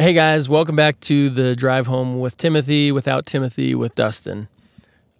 Hey guys, welcome back to the drive home with Timothy, without Timothy, with Dustin.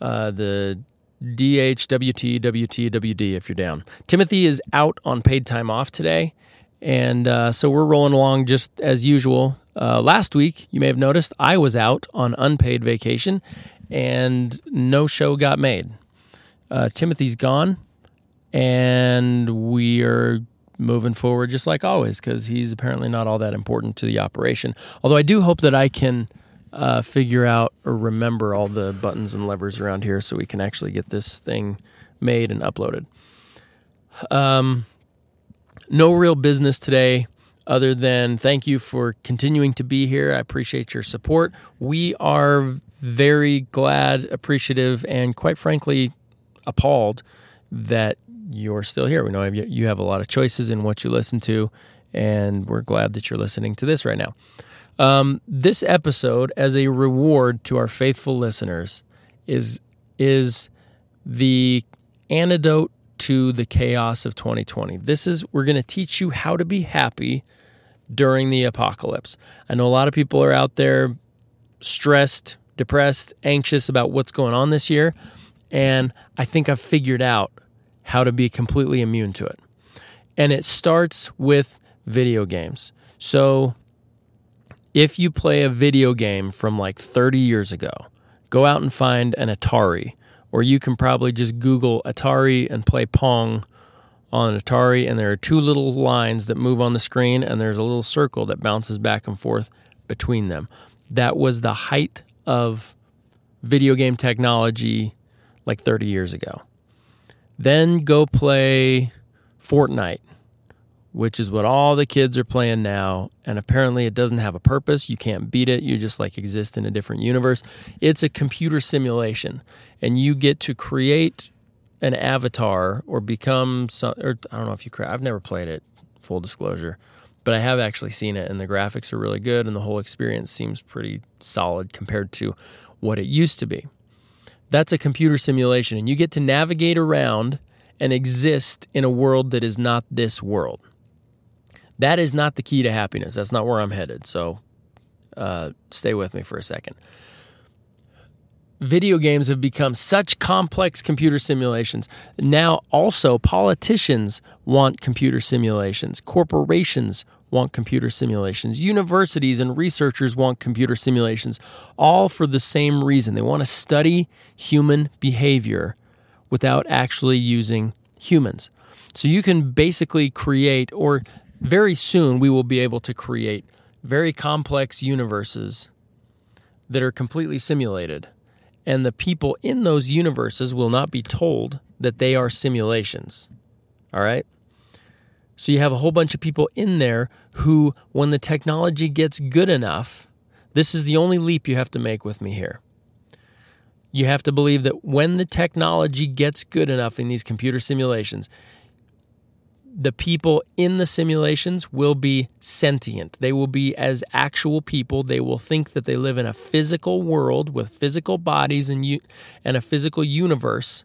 Uh, the DHWTWTWD if you're down. Timothy is out on paid time off today, and uh, so we're rolling along just as usual. Uh, last week, you may have noticed, I was out on unpaid vacation, and no show got made. Uh, Timothy's gone, and we are moving forward just like always because he's apparently not all that important to the operation. Although I do hope that I can uh, figure out or remember all the buttons and levers around here so we can actually get this thing made and uploaded. Um, no real business today other than thank you for continuing to be here. I appreciate your support. We are very glad, appreciative, and quite frankly, appalled that you're still here. We know you have a lot of choices in what you listen to, and we're glad that you're listening to this right now. Um, this episode, as a reward to our faithful listeners, is is the antidote to the chaos of 2020. This is we're going to teach you how to be happy during the apocalypse. I know a lot of people are out there stressed, depressed, anxious about what's going on this year, and I think I've figured out how to be completely immune to it. And it starts with video games. So if you play a video game from like 30 years ago, go out and find an Atari, or you can probably just Google Atari and play Pong on an Atari, and there are two little lines that move on the screen, and there's a little circle that bounces back and forth between them. That was the height of video game technology like 30 years ago. Then go play Fortnite, which is what all the kids are playing now. And apparently, it doesn't have a purpose. You can't beat it. You just like exist in a different universe. It's a computer simulation, and you get to create an avatar or become some. Or I don't know if you. I've never played it. Full disclosure, but I have actually seen it, and the graphics are really good, and the whole experience seems pretty solid compared to what it used to be. That's a computer simulation, and you get to navigate around and exist in a world that is not this world. That is not the key to happiness. That's not where I'm headed. So uh, stay with me for a second. Video games have become such complex computer simulations. Now, also, politicians want computer simulations, corporations want computer simulations. Universities and researchers want computer simulations, all for the same reason. They want to study human behavior without actually using humans. So you can basically create, or very soon we will be able to create very complex universes that are completely simulated. And the people in those universes will not be told that they are simulations. All right? So you have a whole bunch of people in there who, when the technology gets good enough, this is the only leap you have to make with me here. You have to believe that when the technology gets good enough in these computer simulations, the people in the simulations will be sentient. They will be as actual people. They will think that they live in a physical world with physical bodies and, and a physical universe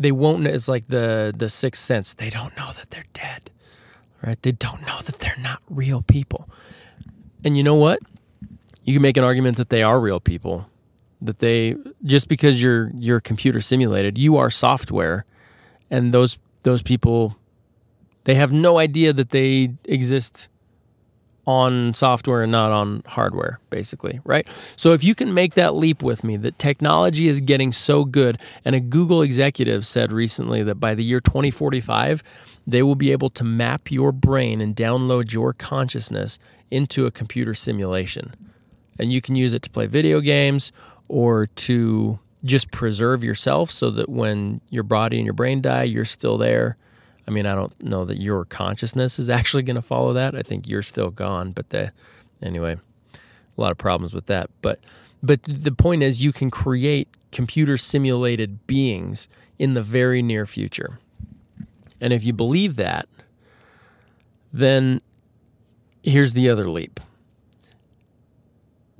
they won't it's like the the sixth sense. They don't know that they're dead right? They don't know that they're not real people. And you know what? You can make an argument that they are real people that they just because you're you're computer simulated you are software and those those people they have no idea that they exist on software and not on hardware, basically, right? So if you can make that leap with me, that technology is getting so good, and a Google executive said recently that by the year 2045, they will be able to map your brain and download your consciousness into a computer simulation. And you can use it to play video games or to just preserve yourself so that when your body and your brain die, you're still there I mean, I don't know that your consciousness is actually going to follow that. I think you're still gone, but the anyway, a lot of problems with that. But but the point is you can create computer simulated beings in the very near future. And if you believe that, then here's the other leap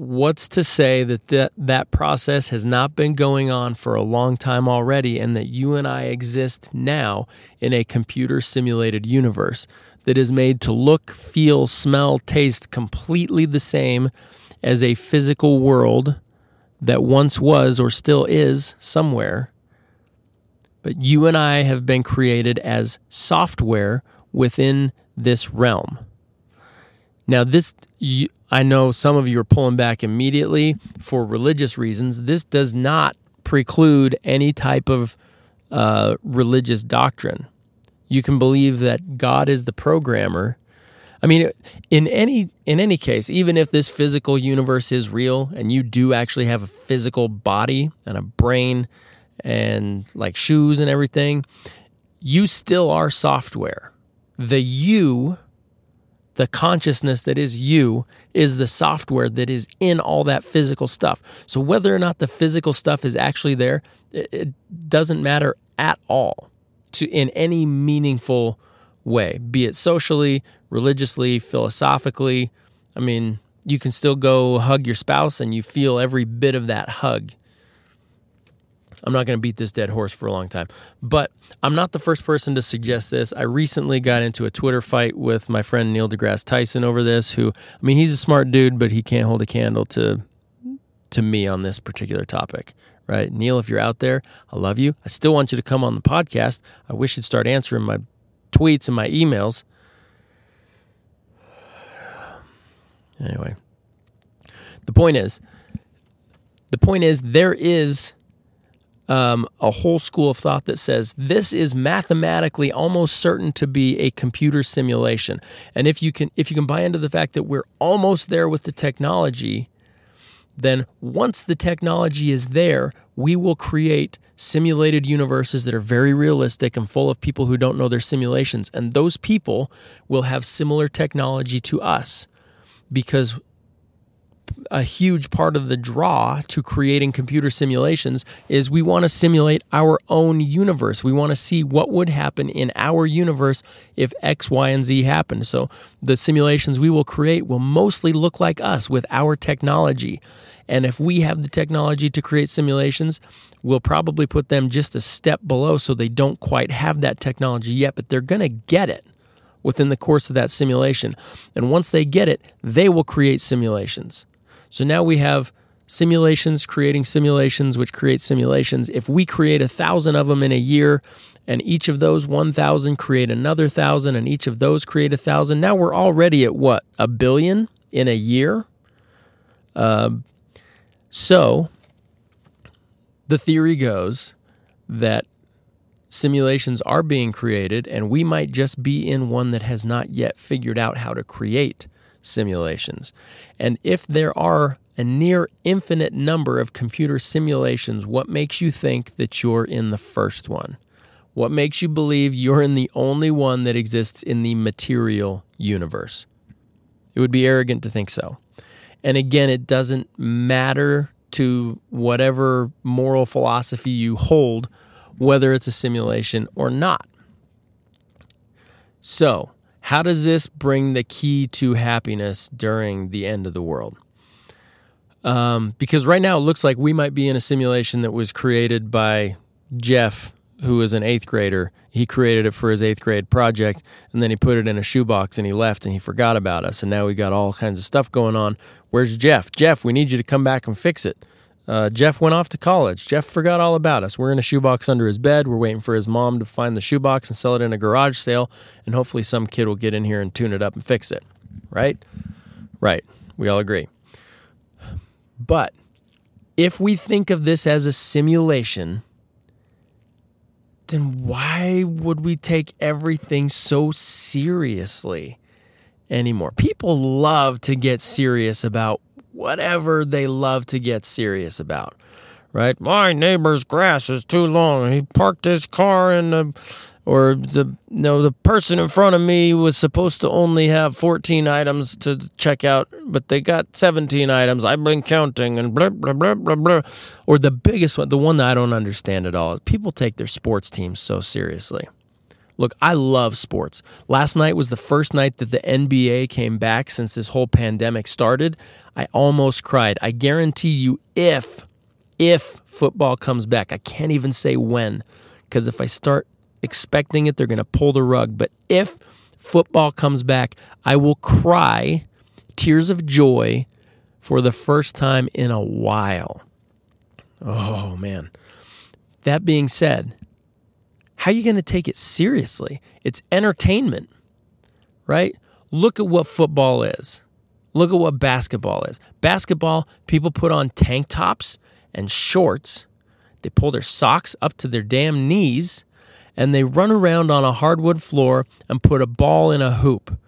what's to say that th- that process has not been going on for a long time already and that you and I exist now in a computer simulated universe that is made to look, feel, smell, taste completely the same as a physical world that once was or still is somewhere. But you and I have been created as software within this realm. Now, this, you, I know some of you are pulling back immediately for religious reasons. This does not preclude any type of uh, religious doctrine. You can believe that God is the programmer. I mean, in any in any case, even if this physical universe is real and you do actually have a physical body and a brain and like shoes and everything, you still are software. The you the consciousness that is you is the software that is in all that physical stuff. So whether or not the physical stuff is actually there, it, doesn't matter at all to in any meaningful way, be it socially, religiously, philosophically. I mean, you can still go hug your spouse and you feel every bit of that hug. I'm not going to beat this dead horse for a long time. But I'm not the first person to suggest this. I recently got into a Twitter fight with my friend Neil deGrasse Tyson over this, who, I mean, he's a smart dude, but he can't hold a candle to to me on this particular topic, right? Neil, if you're out there, I love you. I still want you to come on the podcast. I wish you'd start answering my tweets and my emails. Anyway, the point is, the point is, there is um, a whole school of thought that says this is mathematically almost certain to be a computer simulation. And if you can if you can buy into the fact that we're almost there with the technology, then once the technology is there, we will create simulated universes that are very realistic and full of people who don't know their simulations. And those people will have similar technology to us because a huge part of the draw to creating computer simulations is we want to simulate our own universe. We want to see what would happen in our universe if X, Y, and Z happened. So the simulations we will create will mostly look like us with our technology. And if we have the technology to create simulations, we'll probably put them just a step below so they don't quite have that technology yet, but they're going to get it within the course of that simulation. And once they get it, they will create simulations. So now we have simulations creating simulations, which create simulations. If we create a thousand of them in a year, and each of those 1,000 create another thousand, and each of those create a thousand, now we're already at what? A billion in a year? Uh, so the theory goes that simulations are being created, and we might just be in one that has not yet figured out how to create simulations. And if there are a near infinite number of computer simulations, what makes you think that you're in the first one? What makes you believe you're in the only one that exists in the material universe? It would be arrogant to think so. And again, it doesn't matter to whatever moral philosophy you hold whether it's a simulation or not. So, how does this bring the key to happiness during the end of the world? Um, because right now it looks like we might be in a simulation that was created by Jeff, who is an eighth grader. He created it for his eighth grade project, and then he put it in a shoebox and he left and he forgot about us. And now we got all kinds of stuff going on. Where's Jeff? Jeff, we need you to come back and fix it. Uh, Jeff went off to college. Jeff forgot all about us. We're in a shoebox under his bed. We're waiting for his mom to find the shoebox and sell it in a garage sale. And hopefully, some kid will get in here and tune it up and fix it. Right? Right. We all agree. But if we think of this as a simulation, then why would we take everything so seriously anymore? People love to get serious about whatever they love to get serious about. Right? My neighbor's grass is too long. He parked his car in the or the know the person in front of me was supposed to only have 14 items to check out but they got 17 items i've been counting and blah blah blah blah blah or the biggest one the one that i don't understand at all people take their sports teams so seriously Look, I love sports. Last night was the first night that the NBA came back since this whole pandemic started. I almost cried. I guarantee you, if, if football comes back, I can't even say when, because if I start expecting it, they're going to pull the rug. But if football comes back, I will cry tears of joy for the first time in a while. Oh, man. That being said, how are you going to take it seriously? It's entertainment, right? Look at what football is. Look at what basketball is. Basketball, people put on tank tops and shorts. They pull their socks up to their damn knees and they run around on a hardwood floor and put a ball in a hoop.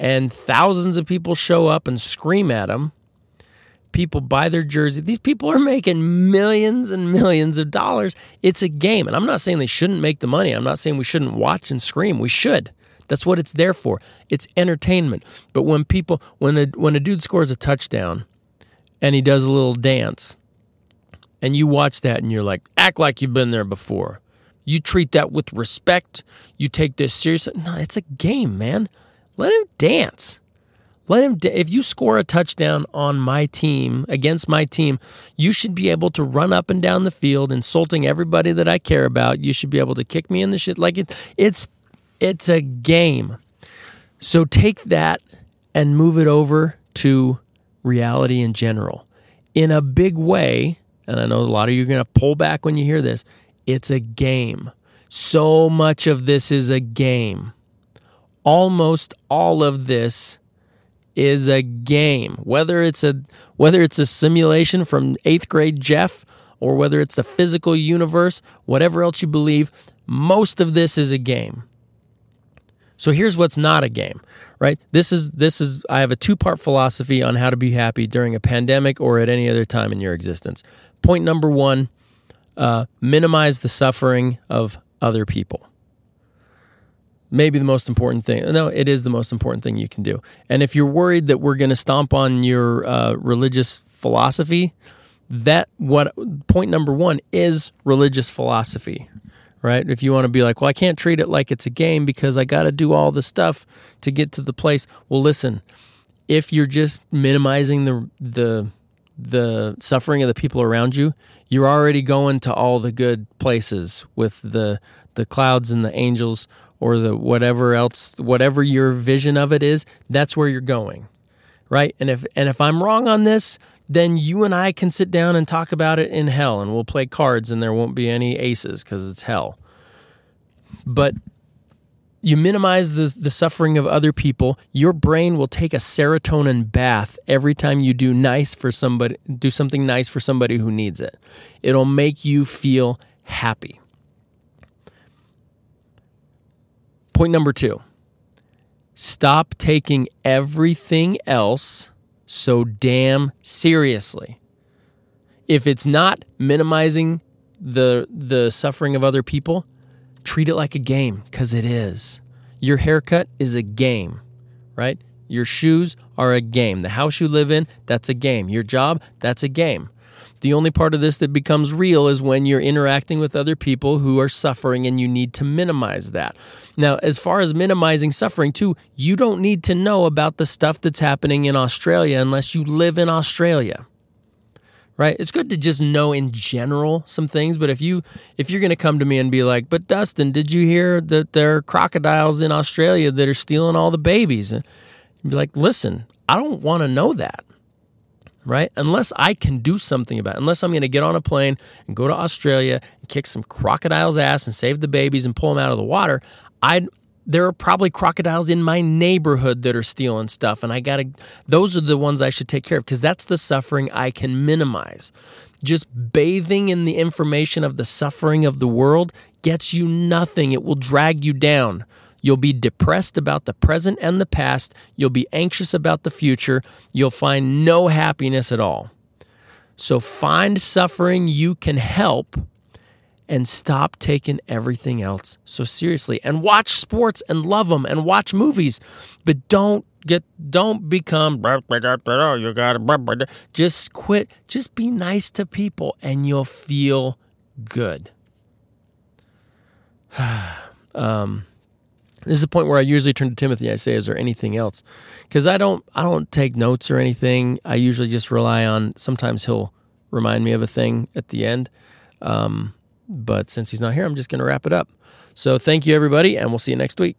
And thousands of people show up and scream at them. People buy their jersey. These people are making millions and millions of dollars. It's a game. And I'm not saying they shouldn't make the money. I'm not saying we shouldn't watch and scream. We should. That's what it's there for. It's entertainment. But when people when a when a dude scores a touchdown and he does a little dance and you watch that and you're like, act like you've been there before. You treat that with respect. You take this seriously. No, it's a game, man. Let him dance. Let him. if you score a touchdown on my team against my team, you should be able to run up and down the field, insulting everybody that I care about. You should be able to kick me in the shit like it. It's it's a game. So take that and move it over to reality in general. In a big way, and I know a lot of you are going to pull back when you hear this, it's a game. So much of this is a game. Almost all of this is a game. Whether it's a whether it's a simulation from 8th grade Jeff or whether it's the physical universe, whatever else you believe, most of this is a game. So here's what's not a game, right? This is this is I have a two-part philosophy on how to be happy during a pandemic or at any other time in your existence. Point number 1, uh, minimize the suffering of other people. Maybe the most important thing. No, it is the most important thing you can do. And if you're worried that we're going to stomp on your uh, religious philosophy, that what point number one is religious philosophy, right? If you want to be like, well, I can't treat it like it's a game because I got to do all the stuff to get to the place. Well, listen, if you're just minimizing the the the suffering of the people around you, you're already going to all the good places with the the clouds and the angels or the whatever else whatever your vision of it is, that's where you're going. Right? And if and if I'm wrong on this, then you and I can sit down and talk about it in hell and we'll play cards and there won't be any aces cuz it's hell. But you minimize the, the suffering of other people, your brain will take a serotonin bath every time you do nice for somebody, do something nice for somebody who needs it. It'll make you feel happy. Point number two stop taking everything else so damn seriously. If it's not minimizing the the suffering of other people, treat it like a game because it is. Your haircut is a game, right? Your shoes are a game. The house you live in, that's a game. Your job, that's a game. The only part of this that becomes real is when you're interacting with other people who are suffering and you need to minimize that. Now, as far as minimizing suffering, too, you don't need to know about the stuff that's happening in Australia unless you live in Australia. Right? It's good to just know in general some things but if you if you're going to come to me and be like but dustin did you hear that there are crocodiles in australia that are stealing all the babies? And be like listen i don't want to know that right? Unless i can do something about it. Unless i'm going to get on a plane and go to australia and kick some crocodiles ass and save the babies and pull them out of the water i there are probably crocodiles in my neighborhood that are stealing stuff and i gotta those are the ones i should take care of because that's the suffering i can minimize. Just bathing in the information of the suffering of the world gets you nothing. It will drag you down you'll be depressed about the present and the past. You'll be anxious about the future. You'll find no happiness at all. So find suffering you can help and stop taking everything else so seriously and watch sports and love them and watch movies. But don't get don't become you got just quit. Just be nice to people and you'll feel good. Um, this is the point where I usually turn to Timothy. I say, "Is there anything else?" Because I don't, I don't take notes or anything. I usually just rely on. Sometimes he'll remind me of a thing at the end. Um, but since he's not here, I'm just going to wrap it up. So thank you, everybody, and we'll see you next week.